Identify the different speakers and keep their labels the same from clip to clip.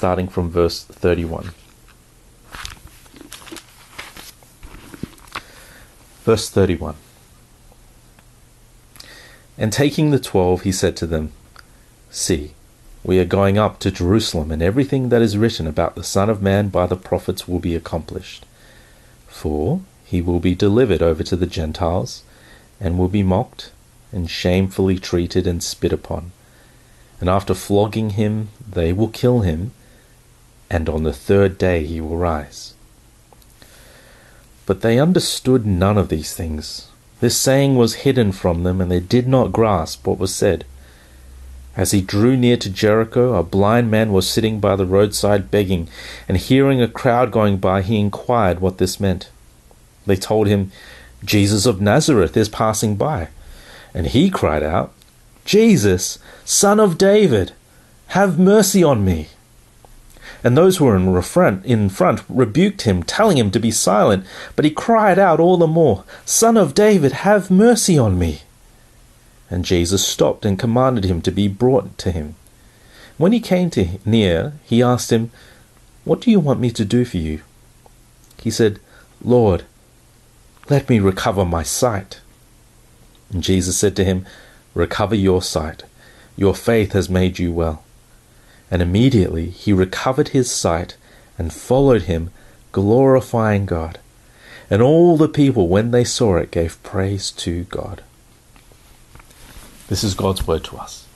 Speaker 1: starting from verse 31. Verse 31. And taking the twelve, he said to them, See, we are going up to Jerusalem, and everything that is written about the Son of Man by the prophets will be accomplished. For he will be delivered over to the Gentiles, and will be mocked, and shamefully treated and spit upon. And after flogging him, they will kill him, and on the third day he will rise. But they understood none of these things. This saying was hidden from them, and they did not grasp what was said. As he drew near to Jericho, a blind man was sitting by the roadside begging, and hearing a crowd going by, he inquired what this meant. They told him, Jesus of Nazareth is passing by. And he cried out, Jesus, Son of David, have mercy on me. And those who were in front, in front rebuked him, telling him to be silent. But he cried out all the more, Son of David, have mercy on me. And Jesus stopped and commanded him to be brought to him. When he came to near, he asked him, What do you want me to do for you? He said, Lord, let me recover my sight. And Jesus said to him, Recover your sight. Your faith has made you well. And immediately he recovered his sight and followed him, glorifying God. And all the people, when they saw it, gave praise to God. This is God's word to us.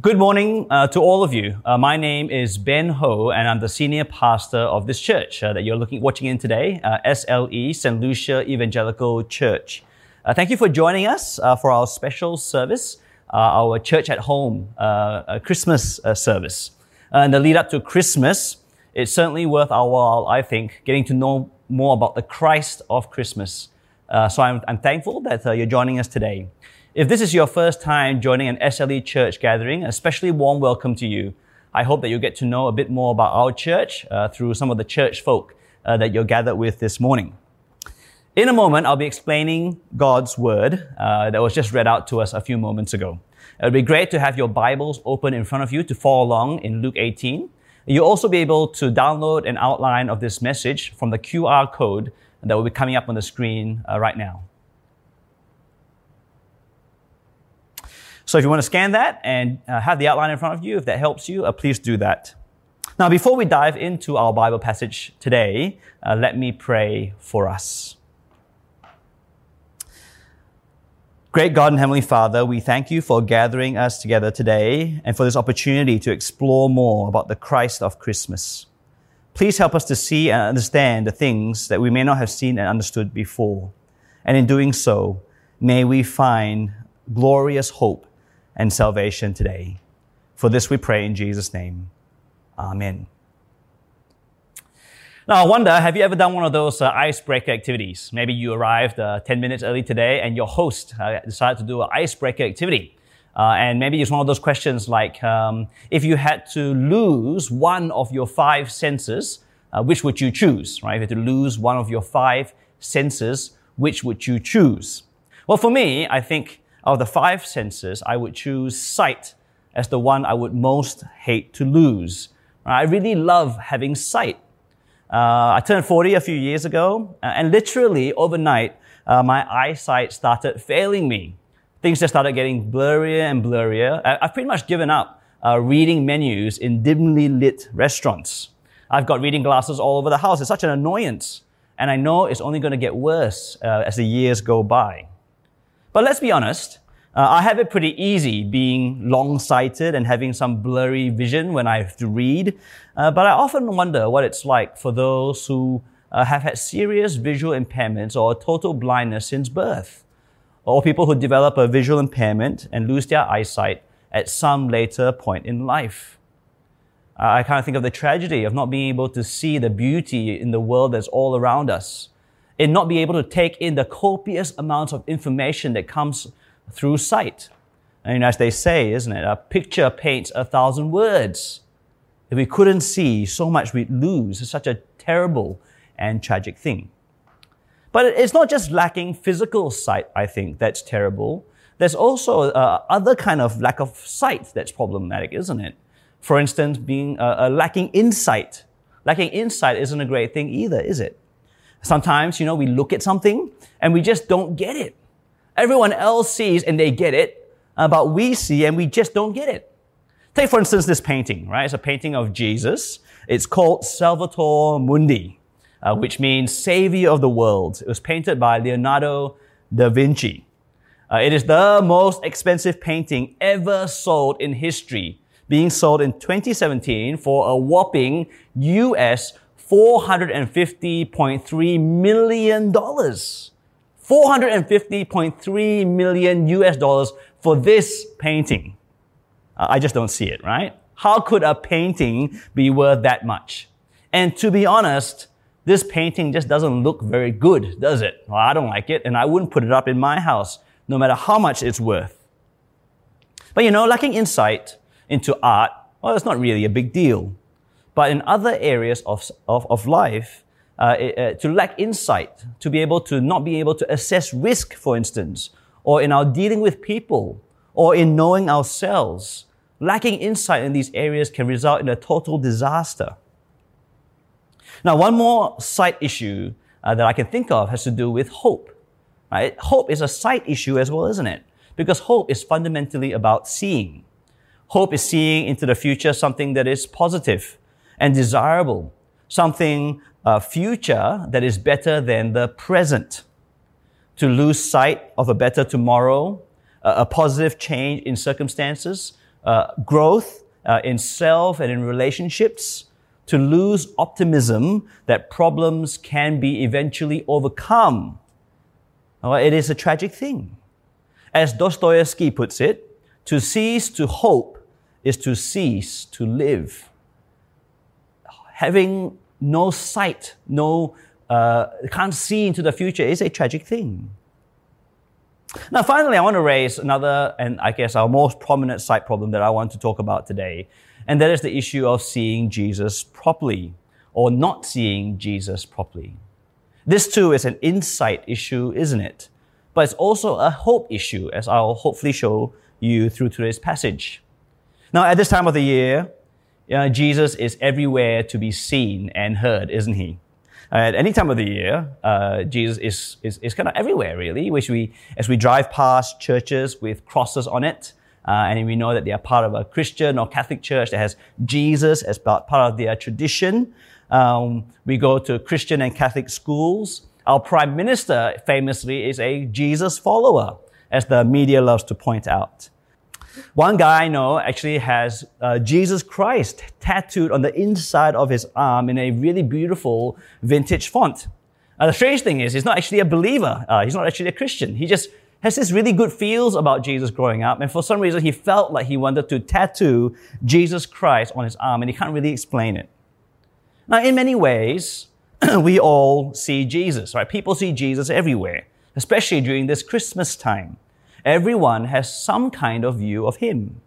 Speaker 2: Good morning uh, to all of you. Uh, my name is Ben Ho, and I'm the senior pastor of this church uh, that you're looking, watching in today, uh, SLE, St. Lucia Evangelical Church. Uh, thank you for joining us uh, for our special service, Uh, our Church at Home uh, Christmas uh, service. in the lead up to Christmas, it's certainly worth our while, I think, getting to know more about the Christ of Christmas. Uh, so I'm, I'm, thankful that uh, you're joining us today. If this is your first time joining an SLE church gathering, especially warm welcome to you. I hope that you'll get to know a bit more about our church through some of the church folk that you're gathered with this morning. In a moment, I'll be explaining God's word uh, that was just read out to us a few moments ago. It would be great to have your Bibles open in front of you to follow along in Luke 18. You'll also be able to download an outline of this message from the QR code that will be coming up on the screen uh, right now. So if you want to scan that and uh, have the outline in front of you, if that helps you, uh, please do that. Now, before we dive into our Bible passage today, uh, let me pray for us. Great God and Heavenly Father, we thank you for gathering us together today and for this opportunity to explore more about the Christ of Christmas. Please help us to see and understand the things that we may not have seen and understood before. And in doing so, may we find glorious hope and salvation today. For this we pray in Jesus' name. Amen. Now, I wonder, have you ever done one of those uh, icebreaker activities? Maybe you arrived uh, 10 minutes early today and your host uh, decided to do an icebreaker activity. Uh, and maybe it's one of those questions like, um, if you had to lose one of your five senses, uh, which would you choose, right? If you had to lose one of your five senses, which would you choose? Well, for me, I think of the five senses, I would choose sight as the one I would most hate to lose. I really love having sight. Uh, I turned 40 a few years ago, uh, and literally overnight, uh, my eyesight started failing me. Things just started getting blurrier and blurrier. I, have pretty much given up uh, reading menus in dimly lit restaurants. I've got reading glasses all over the house. It's such an annoyance. And I know it's only going to get worse uh, as the years go by. But let's be honest, uh, I have it pretty easy being long-sighted and having some blurry vision when I have to read. Uh, but I often wonder what it's like for those who uh, have had serious visual impairments or total blindness since birth, or people who develop a visual impairment and lose their eyesight at some later point in life. I kind of think of the tragedy of not being able to see the beauty in the world that's all around us, in not being able to take in the copious amounts of information that comes through sight. And as they say, isn't it? A picture paints a thousand words. If we couldn't see, so much we'd lose. It's such a terrible and tragic thing. But it's not just lacking physical sight, I think, that's terrible. There's also uh, other kind of lack of sight that's problematic, isn't it? For instance, being uh, uh, lacking insight. Lacking insight isn't a great thing either, is it? Sometimes, you know, we look at something and we just don't get it. Everyone else sees and they get it, uh, but we see and we just don't get it. Take, for instance, this painting, right? It's a painting of Jesus. It's called Salvator Mundi, uh, which means Savior of the World. It was painted by Leonardo da Vinci. Uh, it is the most expensive painting ever sold in history, being sold in 2017 for a whopping US $450.3 million. 450.3 million US dollars for this painting. Uh, I just don't see it, right? How could a painting be worth that much? And to be honest, this painting just doesn't look very good, does it? Well, I don't like it, and I wouldn't put it up in my house, no matter how much it's worth. But you know, lacking insight into art, well, it's not really a big deal. But in other areas of, of, of life, uh, uh, to lack insight, to be able to not be able to assess risk, for instance, or in our dealing with people, or in knowing ourselves, lacking insight in these areas can result in a total disaster. Now, one more side issue uh, that I can think of has to do with hope. Right? Hope is a side issue as well, isn't it? Because hope is fundamentally about seeing. Hope is seeing into the future something that is positive and desirable, something uh, future that is better than the present. To lose sight of a better tomorrow, a positive change in circumstances, uh, growth uh, in self and in relationships, to lose optimism that problems can be eventually overcome. It is a tragic thing. As Dostoevsky puts it, to cease to hope is to cease to live having no sight, no, uh, can't see into the future is a tragic thing. Now, finally, I want to raise another, and I guess our most prominent sight problem that I want to talk about today, and that is the issue of seeing Jesus properly or not seeing Jesus properly. This too is an insight issue, isn't it? But it's also a hope issue, as I'll hopefully show you through today's passage. Now, at this time of the year, uh, Jesus is everywhere to be seen and heard, isn't he? At any time of the year, uh, Jesus is, is, is kind of everywhere, really, which we, as we drive past churches with crosses on it, uh, and we know that they are part of a Christian or Catholic church that has Jesus as part, part of their tradition. Um, we go to Christian and Catholic schools. Our prime minister famously is a Jesus follower, as the media loves to point out. One guy I know actually has uh, Jesus Christ tattooed on the inside of his arm in a really beautiful vintage font. Uh, the strange thing is, he's not actually a believer. Uh, he's not actually a Christian. He just has this really good feels about Jesus growing up, and for some reason, he felt like he wanted to tattoo Jesus Christ on his arm, and he can't really explain it. Now, in many ways, we all see Jesus, right? People see Jesus everywhere, especially during this Christmas time. Everyone has some kind of view of him.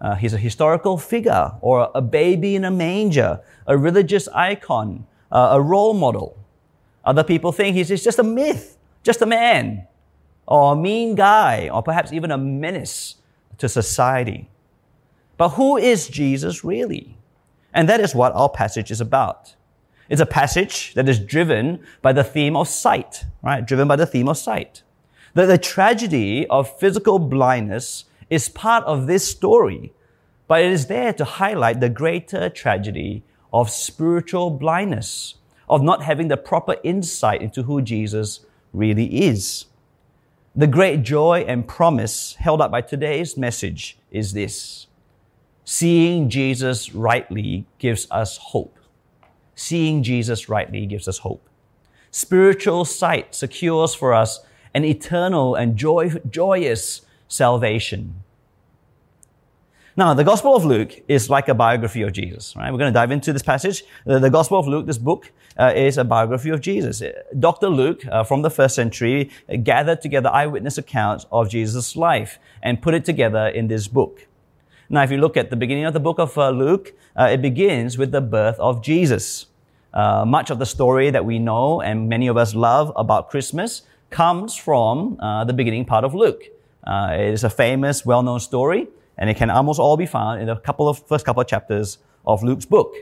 Speaker 2: Uh, he's a historical figure, or a baby in a manger, a religious icon, uh, a role model. Other people think he's just a myth, just a man, or a mean guy, or perhaps even a menace to society. But who is Jesus really? And that is what our passage is about. It's a passage that is driven by the theme of sight, right? Driven by the theme of sight that the tragedy of physical blindness is part of this story, but it is there to highlight the greater tragedy of spiritual blindness, of not having the proper insight into who Jesus really is. The great joy and promise held up by today's message is this. Seeing Jesus rightly gives us hope. Seeing Jesus rightly gives us hope. Spiritual sight secures for us an eternal and joy, joyous salvation. Now, the Gospel of Luke is like a biography of Jesus, right? We're going to dive into this passage. The, the Gospel of Luke, this book, uh, is a biography of Jesus. Dr. Luke, uh, from the first century, gathered together eyewitness accounts of Jesus' life and put it together in this book. Now, if you look at the beginning of the book of uh, Luke, uh, it begins with the birth of Jesus. Uh, much of the story that we know and many of us love about Christmas comes from uh, the beginning part of Luke. Uh, it is a famous, well known story. and it can almost all be found in the couple of first couple of chapters of Luke's book.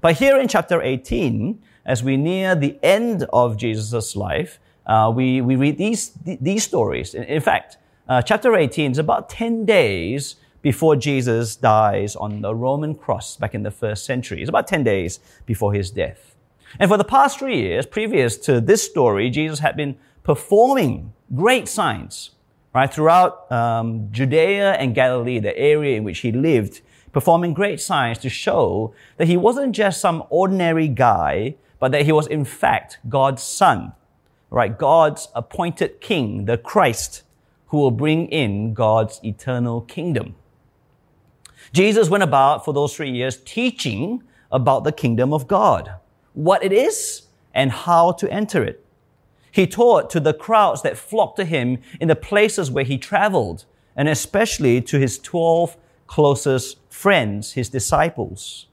Speaker 2: But here in chapter 18, as we near the end of Jesus' life, uh, we, we read these, these stories. In, in fact, uh, chapter 18 is about 10 days before Jesus dies on the Roman cross back in the first century. It's about 10 days before his death. And for the past three years, previous to this story, Jesus had been performing great signs, right, throughout um, Judea and Galilee, the area in which he lived, performing great signs to show that he wasn't just some ordinary guy, but that he was in fact God's son, right? God's appointed king, the Christ, who will bring in God's eternal kingdom. Jesus went about for those three years teaching about the kingdom of God, what it is and how to enter it. He taught to the crowds that flocked to him in the places where he traveled, and especially to his 12 closest friends, his disciples.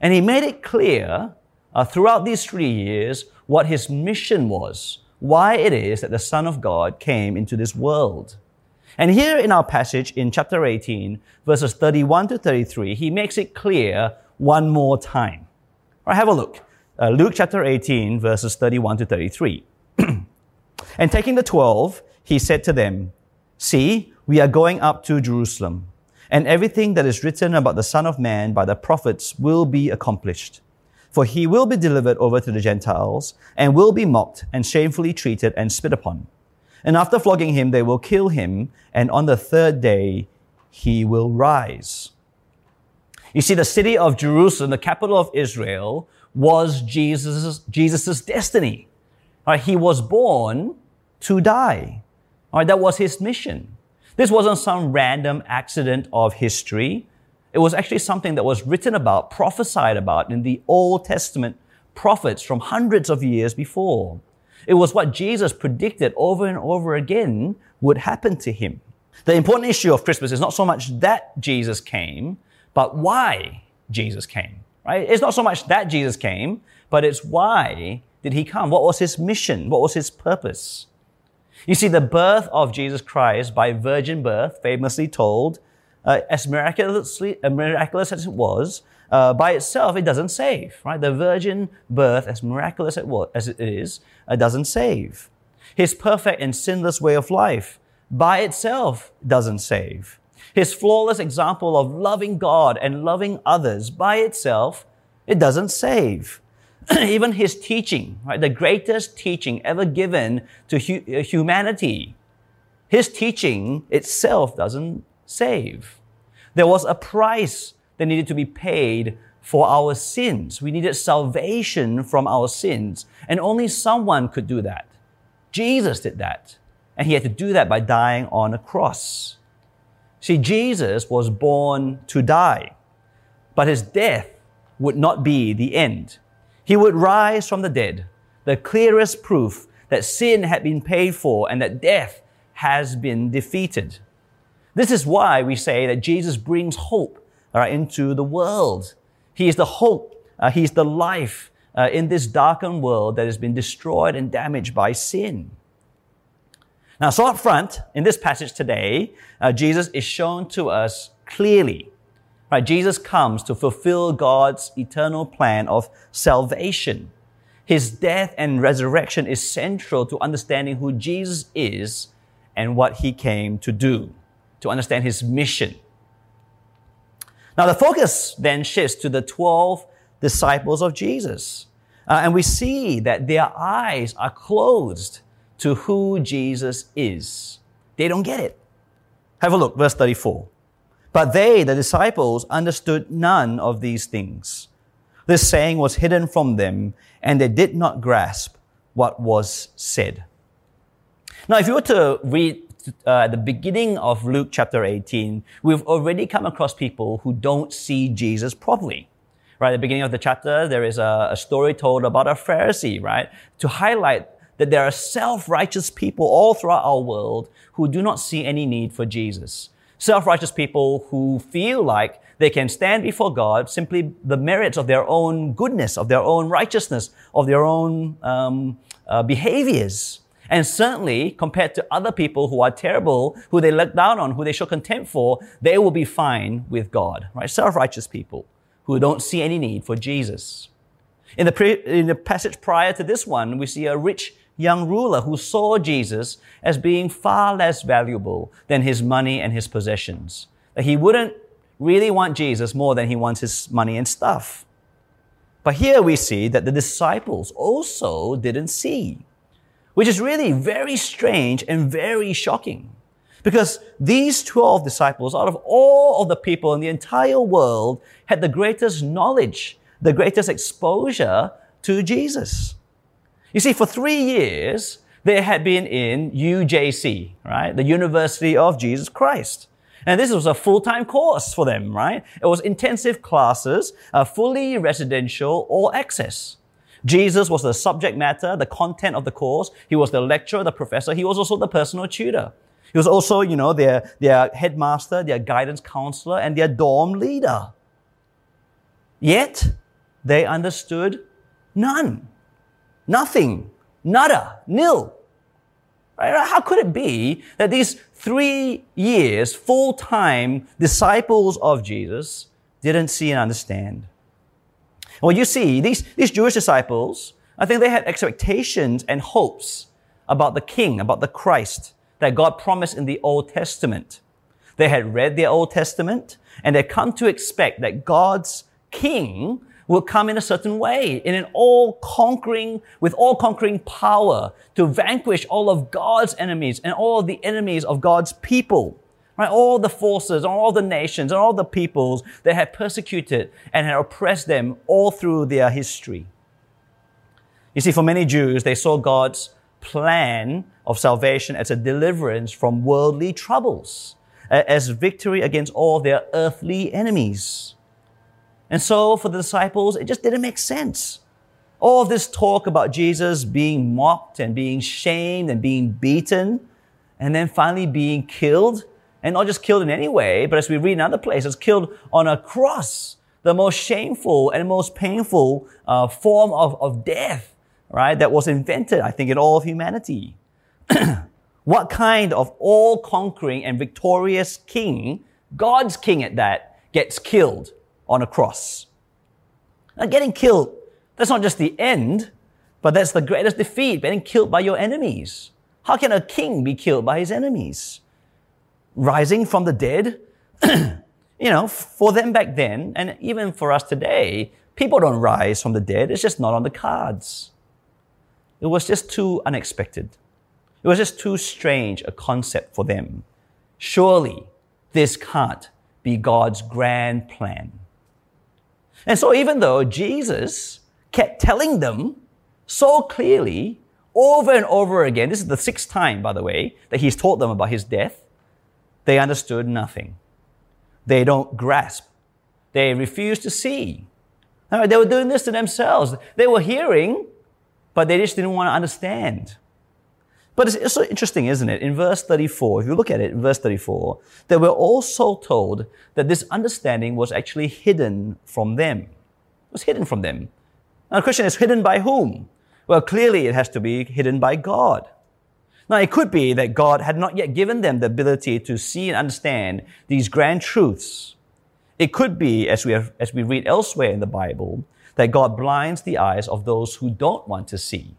Speaker 2: And he made it clear uh, throughout these three years what his mission was, why it is that the Son of God came into this world. And here in our passage in chapter 18, verses 31 to 33, he makes it clear one more time. All right, have a look. Uh, Luke chapter 18, verses 31 to 33. And taking the twelve, he said to them, See, we are going up to Jerusalem, and everything that is written about the Son of Man by the prophets will be accomplished. For he will be delivered over to the Gentiles, and will be mocked, and shamefully treated, and spit upon. And after flogging him, they will kill him, and on the third day he will rise. You see, the city of Jerusalem, the capital of Israel, was Jesus' Jesus's destiny. Right? He was born to die. Right? That was his mission. This wasn't some random accident of history. It was actually something that was written about, prophesied about in the Old Testament prophets from hundreds of years before. It was what Jesus predicted over and over again would happen to him. The important issue of Christmas is not so much that Jesus came, but why Jesus came, right? It's not so much that Jesus came, but it's why did he come? What was his mission? What was his purpose? You see, the birth of Jesus Christ by virgin birth, famously told, uh, as miraculously, uh, miraculous as it was, uh, by itself, it doesn't save, right? The virgin birth, as miraculous as it is, uh, doesn't save. His perfect and sinless way of life by itself doesn't save. His flawless example of loving God and loving others by itself, it doesn't save. even his teaching, right, the greatest teaching ever given to hu- uh, humanity, his teaching itself doesn't save. There was a price that needed to be paid for our sins. We needed salvation from our sins, and only someone could do that. Jesus did that, and he had to do that by dying on a cross. See, Jesus was born to die, but his death would not be the end. He would rise from the dead, the clearest proof that sin had been paid for and that death has been defeated. This is why we say that Jesus brings hope right, into the world. He is the hope, uh, He is the life uh, in this darkened world that has been destroyed and damaged by sin. Now, so up front, in this passage today, uh, Jesus is shown to us clearly Right? Jesus comes to fulfill God's eternal plan of salvation. His death and resurrection is central to understanding who Jesus is and what he came to do, to understand his mission. Now, the focus then shifts to the 12 disciples of Jesus. Uh, and we see that their eyes are closed to who Jesus is. They don't get it. Have a look, verse 34. But they, the disciples, understood none of these things. This saying was hidden from them, and they did not grasp what was said. Now, if you were to read uh, the beginning of Luke chapter 18, we've already come across people who don't see Jesus properly. Right at the beginning of the chapter, there is a, a story told about a Pharisee, right? To highlight that there are self-righteous people all throughout our world who do not see any need for Jesus self-righteous people who feel like they can stand before God simply the merits of their own goodness, of their own righteousness, of their own um, uh, behaviors. And certainly, compared to other people who are terrible, who they look down on, who they show contempt for, they will be fine with God, right? Self-righteous people who don't see any need for Jesus. In the, pre- in the passage prior to this one, we see a rich young ruler who saw Jesus as being far less valuable than his money and his possessions. That he wouldn't really want Jesus more than he wants his money and stuff. But here we see that the disciples also didn't see, which is really very strange and very shocking. Because these 12 disciples, out of all of the people in the entire world, had the greatest knowledge, the greatest exposure to Jesus. You see, for three years, they had been in UJC, right? The University of Jesus Christ. And this was a full-time course for them, right? It was intensive classes, uh, fully residential, all access. Jesus was the subject matter, the content of the course. He was the lecturer, the professor. He was also the personal tutor. He was also, you know, their, their headmaster, their guidance counselor, and their dorm leader. Yet, they understood none. Nothing. Nada. Nil. Right? How could it be that these three years, full time disciples of Jesus didn't see and understand? Well, you see, these, these Jewish disciples, I think they had expectations and hopes about the King, about the Christ that God promised in the Old Testament. They had read the Old Testament and they come to expect that God's King will come in a certain way, in an all conquering, with all conquering power to vanquish all of God's enemies and all the enemies of God's people. Right? All the forces, all the nations, and all the peoples that had persecuted and had oppressed them all through their history. You see, for many Jews, they saw God's plan of salvation as a deliverance from worldly troubles, as victory against all their earthly enemies. And so for the disciples, it just didn't make sense. All of this talk about Jesus being mocked and being shamed and being beaten and then finally being killed, and not just killed in any way, but as we read in other places, killed on a cross, the most shameful and most painful uh, form of, of death, right, that was invented, I think, in all of humanity. what kind of all conquering and victorious king, God's king at that, gets killed on a cross. Now, getting killed, that's not just the end, but that's the greatest defeat, getting killed by your enemies. How can a king be killed by his enemies? Rising from the dead? you know, for them back then, and even for us today, people don't rise from the dead. It's just not on the cards. It was just too unexpected. It was just too strange a concept for them. Surely this can't be God's grand plan. And so even though Jesus kept telling them so clearly over and over again, this is the sixth time, by the way, that he's told them about his death, they understood nothing. They don't grasp. They refuse to see. They were doing this to themselves. They were hearing, but they just didn't want to understand. But it's so interesting, isn't it? In verse 34, if you look at it in verse 34, they were also told that this understanding was actually hidden from them. It was hidden from them. Now the question is hidden by whom? Well, clearly it has to be hidden by God. Now it could be that God had not yet given them the ability to see and understand these grand truths. It could be, as we, have, as we read elsewhere in the Bible, that God blinds the eyes of those who don't want to see.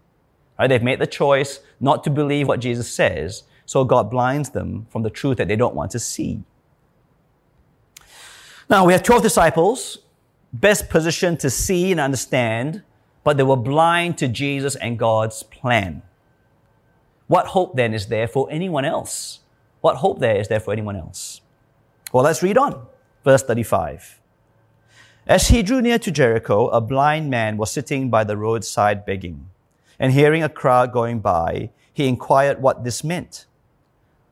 Speaker 2: Right? They've made the choice not to believe what Jesus says, so God blinds them from the truth that they don't want to see. Now, we have 12 disciples, best positioned to see and understand, but they were blind to Jesus and God's plan. What hope then is there for anyone else? What hope there is there for anyone else? Well, let's read on. Verse 35. As he drew near to Jericho, a blind man was sitting by the roadside begging and hearing a crowd going by, he inquired what this meant.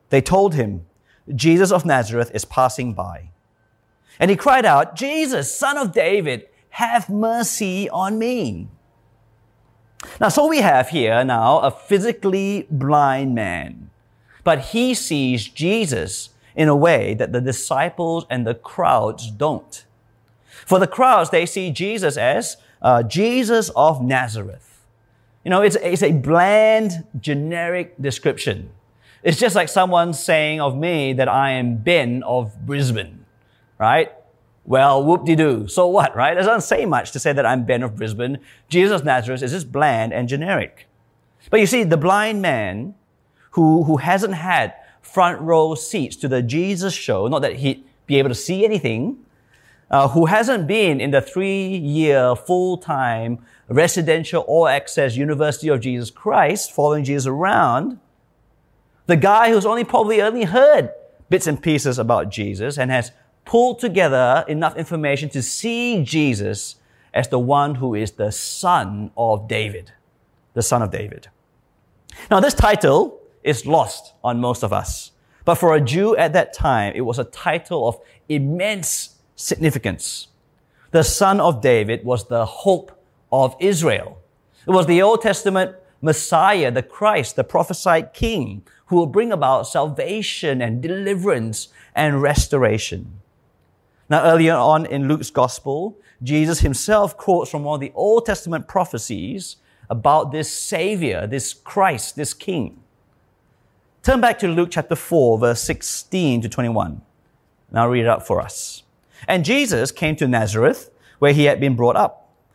Speaker 2: They told him, Jesus of Nazareth is passing by. And he cried out, Jesus, son of David, have mercy on me. Now, so we have here now a physically blind man, but he sees Jesus in a way that the disciples and the crowds don't. For the crowds, they see Jesus as uh, Jesus of Nazareth. You know, it's, it's a bland, generic description. It's just like someone saying of me that I am Ben of Brisbane, right? Well, whoop-de-doo. So what, right? It doesn't say much to say that I'm Ben of Brisbane. Jesus Nazareth is just bland and generic. But you see, the blind man who, who hasn't had front row seats to the Jesus show, not that he'd be able to see anything, uh, who hasn't been in the three year full time residential all access University of Jesus Christ, following Jesus around, the guy who's only probably only heard bits and pieces about Jesus and has pulled together enough information to see Jesus as the one who is the son of David, the son of David. Now, this title is lost on most of us. But for a Jew at that time, it was a title of immense significance. The son of David was the hope of Israel. It was the Old Testament Messiah, the Christ, the prophesied king who will bring about salvation and deliverance and restoration. Now, earlier on in Luke's gospel, Jesus himself quotes from one of the Old Testament prophecies about this Savior, this Christ, this King. Turn back to Luke chapter 4, verse 16 to 21. Now read it out for us. And Jesus came to Nazareth, where he had been brought up.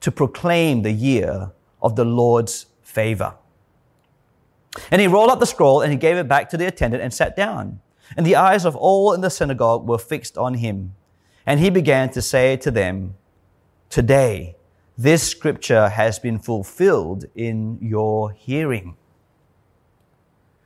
Speaker 2: to proclaim the year of the Lord's favor. And he rolled up the scroll and he gave it back to the attendant and sat down. And the eyes of all in the synagogue were fixed on him. And he began to say to them, Today, this scripture has been fulfilled in your hearing.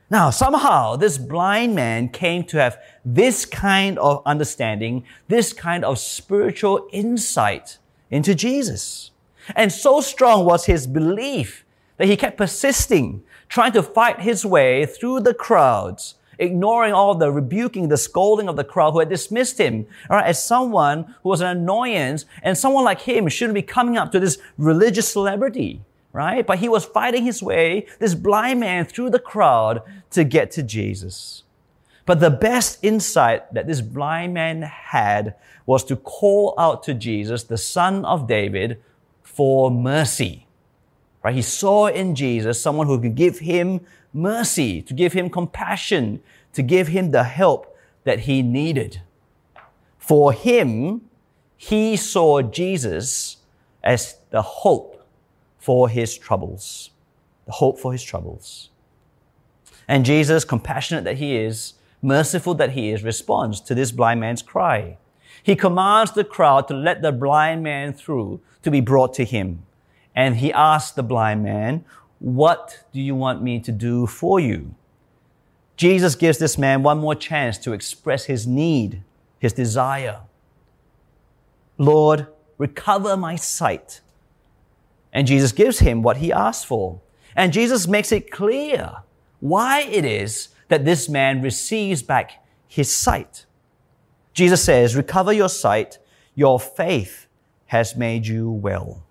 Speaker 2: Now, somehow, this blind man came to have this kind of understanding, this kind of spiritual insight into Jesus. And so strong was his belief that he kept persisting, trying to fight his way through the crowds ignoring all the rebuking, the scolding of the crowd who had dismissed him, right, as someone who was an annoyance, and someone like him shouldn't be coming up to this religious celebrity, right? But he was fighting his way, this blind man, through the crowd to get to Jesus. But the best insight that this blind man had was to call out to Jesus, the son of David, for mercy. Right? He saw in Jesus someone who could give him mercy, to give him compassion, to give him the help that he needed. For him, he saw Jesus as the hope for his troubles. The hope for his troubles. And Jesus, compassionate that he is, merciful that he is, responds to this blind man's cry. He commands the crowd to let the blind man through to be brought to him. And he asks the blind man, what do you want me to do for you? Jesus gives this man one more chance to express his need, his desire. Lord, recover my sight. And Jesus gives him what he asked for. And Jesus makes it clear why it is that this man receives back his sight. Jesus says, Recover your sight, your faith has made you well.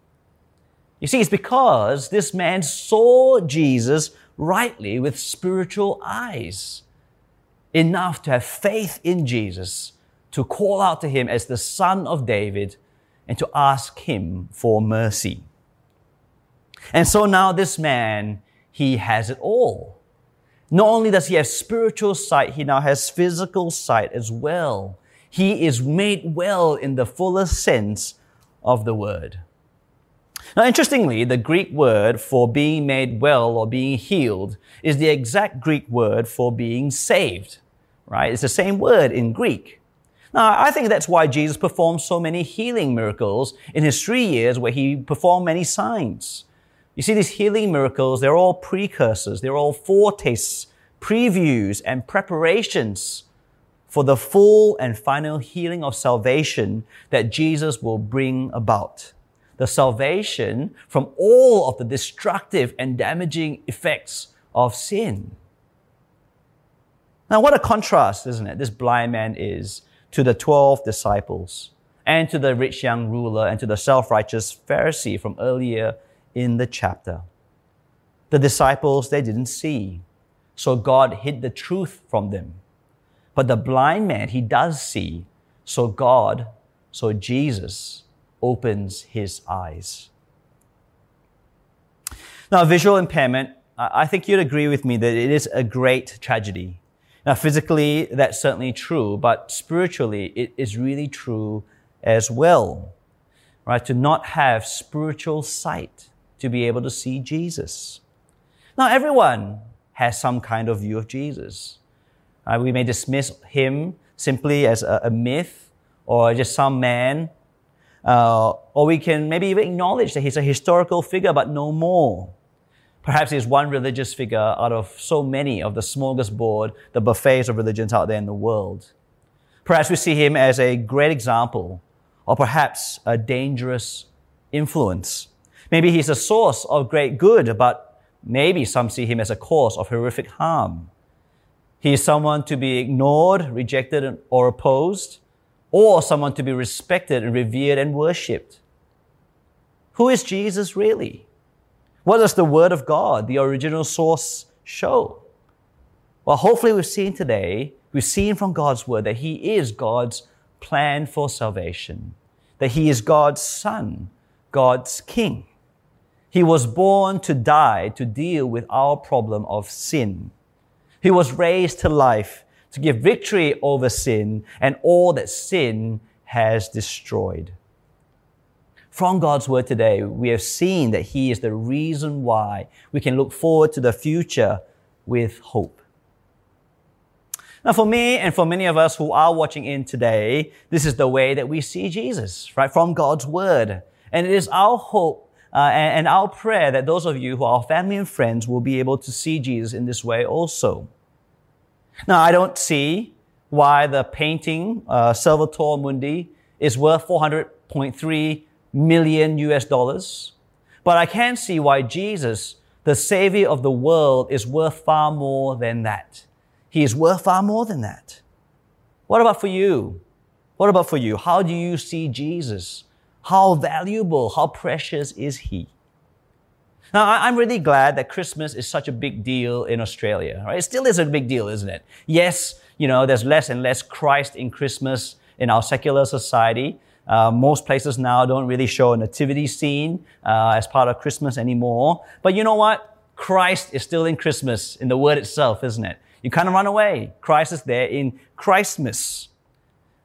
Speaker 2: You see, it's because this man saw Jesus rightly with spiritual eyes, enough to have faith in Jesus, to call out to him as the son of David, and to ask him for mercy. And so now this man, he has it all. Not only does he have spiritual sight, he now has physical sight as well. He is made well in the fullest sense of the word. Now, interestingly, the Greek word for being made well or being healed is the exact Greek word for being saved, right? It's the same word in Greek. Now, I think that's why Jesus performed so many healing miracles in his three years where he performed many signs. You see, these healing miracles, they're all precursors, they're all foretastes, previews, and preparations for the full and final healing of salvation that Jesus will bring about the salvation from all of the destructive and damaging effects of sin. Now, what a contrast, isn't it? This blind man is to the 12 disciples and to the rich young ruler and to the self righteous Pharisee from earlier in the chapter. The disciples, they didn't see, so God hid the truth from them. But the blind man, he does see, so God, so Jesus opens his eyes. Now, visual impairment, I think you'd agree with me that it is a great tragedy. Now, physically, that's certainly true, but spiritually, it is really true as well. Right? To not have spiritual sight, to be able to see Jesus. Now, everyone has some kind of view of Jesus. Uh, we may dismiss him simply as a, a myth or just some man, uh, or we can maybe even acknowledge that he's a historical figure, but no more. Perhaps he's one religious figure out of so many of the smorgasbord, the buffets of religions out there in the world. Perhaps we see him as a great example, or perhaps a dangerous influence. Maybe he's a source of great good, but maybe some see him as a cause of horrific harm. He is someone to be ignored, rejected, or opposed, or someone to be respected and revered and worshipped. Who is Jesus really? What does the Word of God, the original source, show? Well, hopefully, we've seen today, we've seen from God's Word that He is God's plan for salvation, that He is God's Son, God's King. He was born to die to deal with our problem of sin. He was raised to life to give victory over sin and all that sin has destroyed. From God's word today, we have seen that He is the reason why we can look forward to the future with hope. Now, for me and for many of us who are watching in today, this is the way that we see Jesus, right? From God's word. And it is our hope uh, and, and our prayer that those of you who are family and friends will be able to see Jesus in this way also. Now, I don't see why the painting, uh, Salvator Mundi, is worth 400.3 million US dollars, but I can see why Jesus, the Savior of the world, is worth far more than that. He is worth far more than that. What about for you? What about for you? How do you see Jesus? How valuable, how precious is He? Now, I'm really glad that Christmas is such a big deal in Australia. Right? It still is a big deal, isn't it? Yes, you know, there's less and less Christ in Christmas in our secular society. Uh, most places now don't really show a nativity scene uh, as part of Christmas anymore. But you know what? Christ is still in Christmas, in the word itself, isn't it? You kind of run away. Christ is there in Christmas.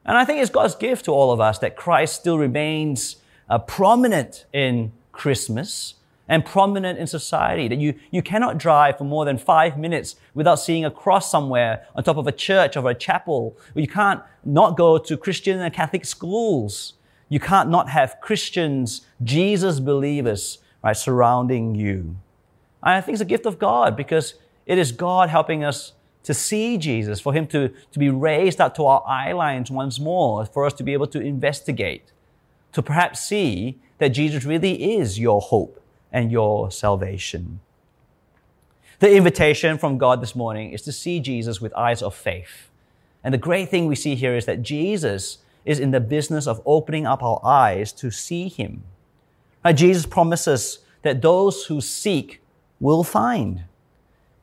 Speaker 2: And I think it's God's gift to all of us that Christ still remains uh, prominent in Christmas and prominent in society. That you, you cannot drive for more than five minutes without seeing a cross somewhere on top of a church or a chapel. You can't not go to Christian and Catholic schools. You can't not have Christians, Jesus believers, right, surrounding you. And I think it's a gift of God because it is God helping us to see Jesus, for Him to, to be raised up to our eye lines once more, for us to be able to investigate, to perhaps see that Jesus really is your hope and your salvation. The invitation from God this morning is to see Jesus with eyes of faith. And the great thing we see here is that Jesus is in the business of opening up our eyes to see Him. Now, Jesus promises that those who seek will find.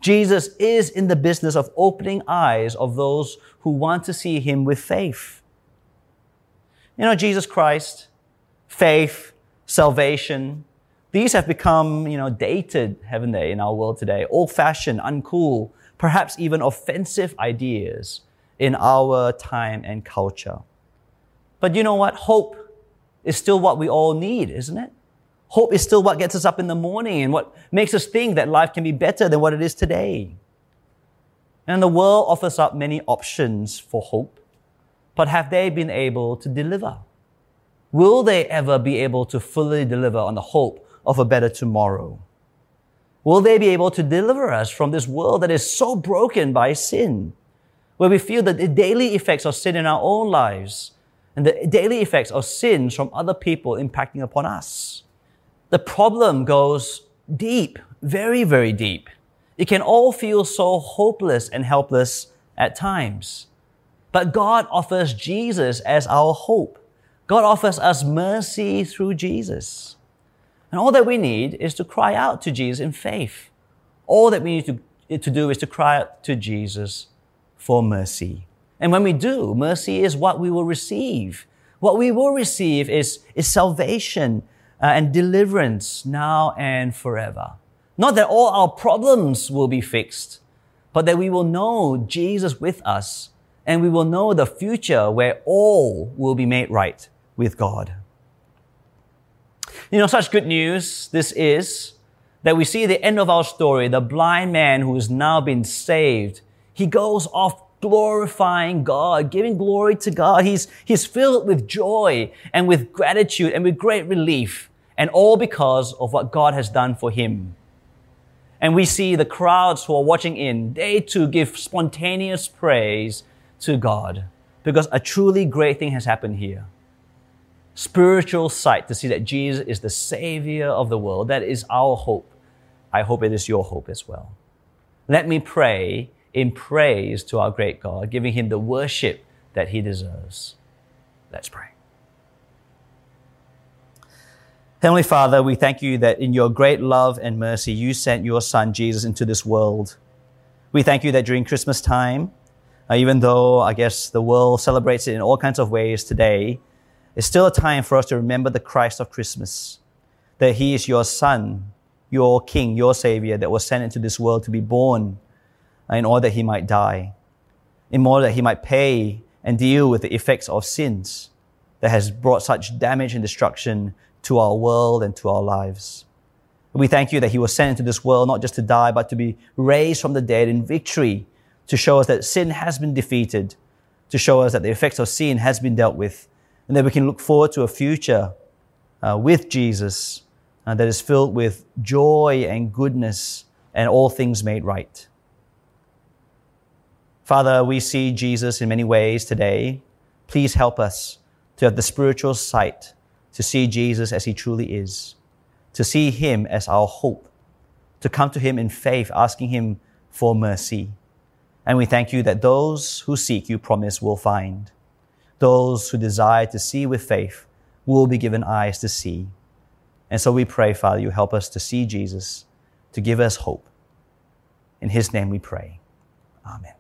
Speaker 2: Jesus is in the business of opening eyes of those who want to see Him with faith. You know, Jesus Christ, faith, salvation, these have become, you know, dated, haven't they, in our world today? Old fashioned, uncool, perhaps even offensive ideas in our time and culture. But you know what? Hope is still what we all need, isn't it? Hope is still what gets us up in the morning and what makes us think that life can be better than what it is today. And the world offers up many options for hope, but have they been able to deliver? Will they ever be able to fully deliver on the hope of a better tomorrow? Will they be able to deliver us from this world that is so broken by sin, where we feel that the daily effects of sin in our own lives and the daily effects of sins from other people impacting upon us? The problem goes deep, very, very deep. It can all feel so hopeless and helpless at times. But God offers Jesus as our hope. God offers us mercy through Jesus. And all that we need is to cry out to Jesus in faith. All that we need to, to do is to cry out to Jesus for mercy. And when we do, mercy is what we will receive. What we will receive is, is salvation uh, and deliverance now and forever. Not that all our problems will be fixed, but that we will know Jesus with us and we will know the future where all will be made right with God. You know, such good news this is that we see the end of our story, the blind man who has now been saved. He goes off glorifying God, giving glory to God. He's, he's filled with joy and with gratitude and with great relief, and all because of what God has done for him. And we see the crowds who are watching in, they too give spontaneous praise to God because a truly great thing has happened here. Spiritual sight to see that Jesus is the Savior of the world. That is our hope. I hope it is your hope as well. Let me pray in praise to our great God, giving him the worship that he deserves. Let's pray. Heavenly Father, we thank you that in your great love and mercy, you sent your Son Jesus into this world. We thank you that during Christmas time, uh, even though I guess the world celebrates it in all kinds of ways today, it's still a time for us to remember the Christ of Christmas, that He is your Son, your King, your Savior that was sent into this world to be born in order that He might die, in order that He might pay and deal with the effects of sins that has brought such damage and destruction to our world and to our lives. We thank you that he was sent into this world not just to die, but to be raised from the dead in victory to show us that sin has been defeated, to show us that the effects of sin has been dealt with, and that we can look forward to a future uh, with Jesus uh, that is filled with joy and goodness and all things made right. Father, we see Jesus in many ways today. Please help us to have the spiritual sight to see Jesus as he truly is, to see him as our hope, to come to him in faith, asking him for mercy. And we thank you that those who seek you promise will find. Those who desire to see with faith will be given eyes to see. And so we pray, Father, you help us to see Jesus, to give us hope. In his name we pray. Amen.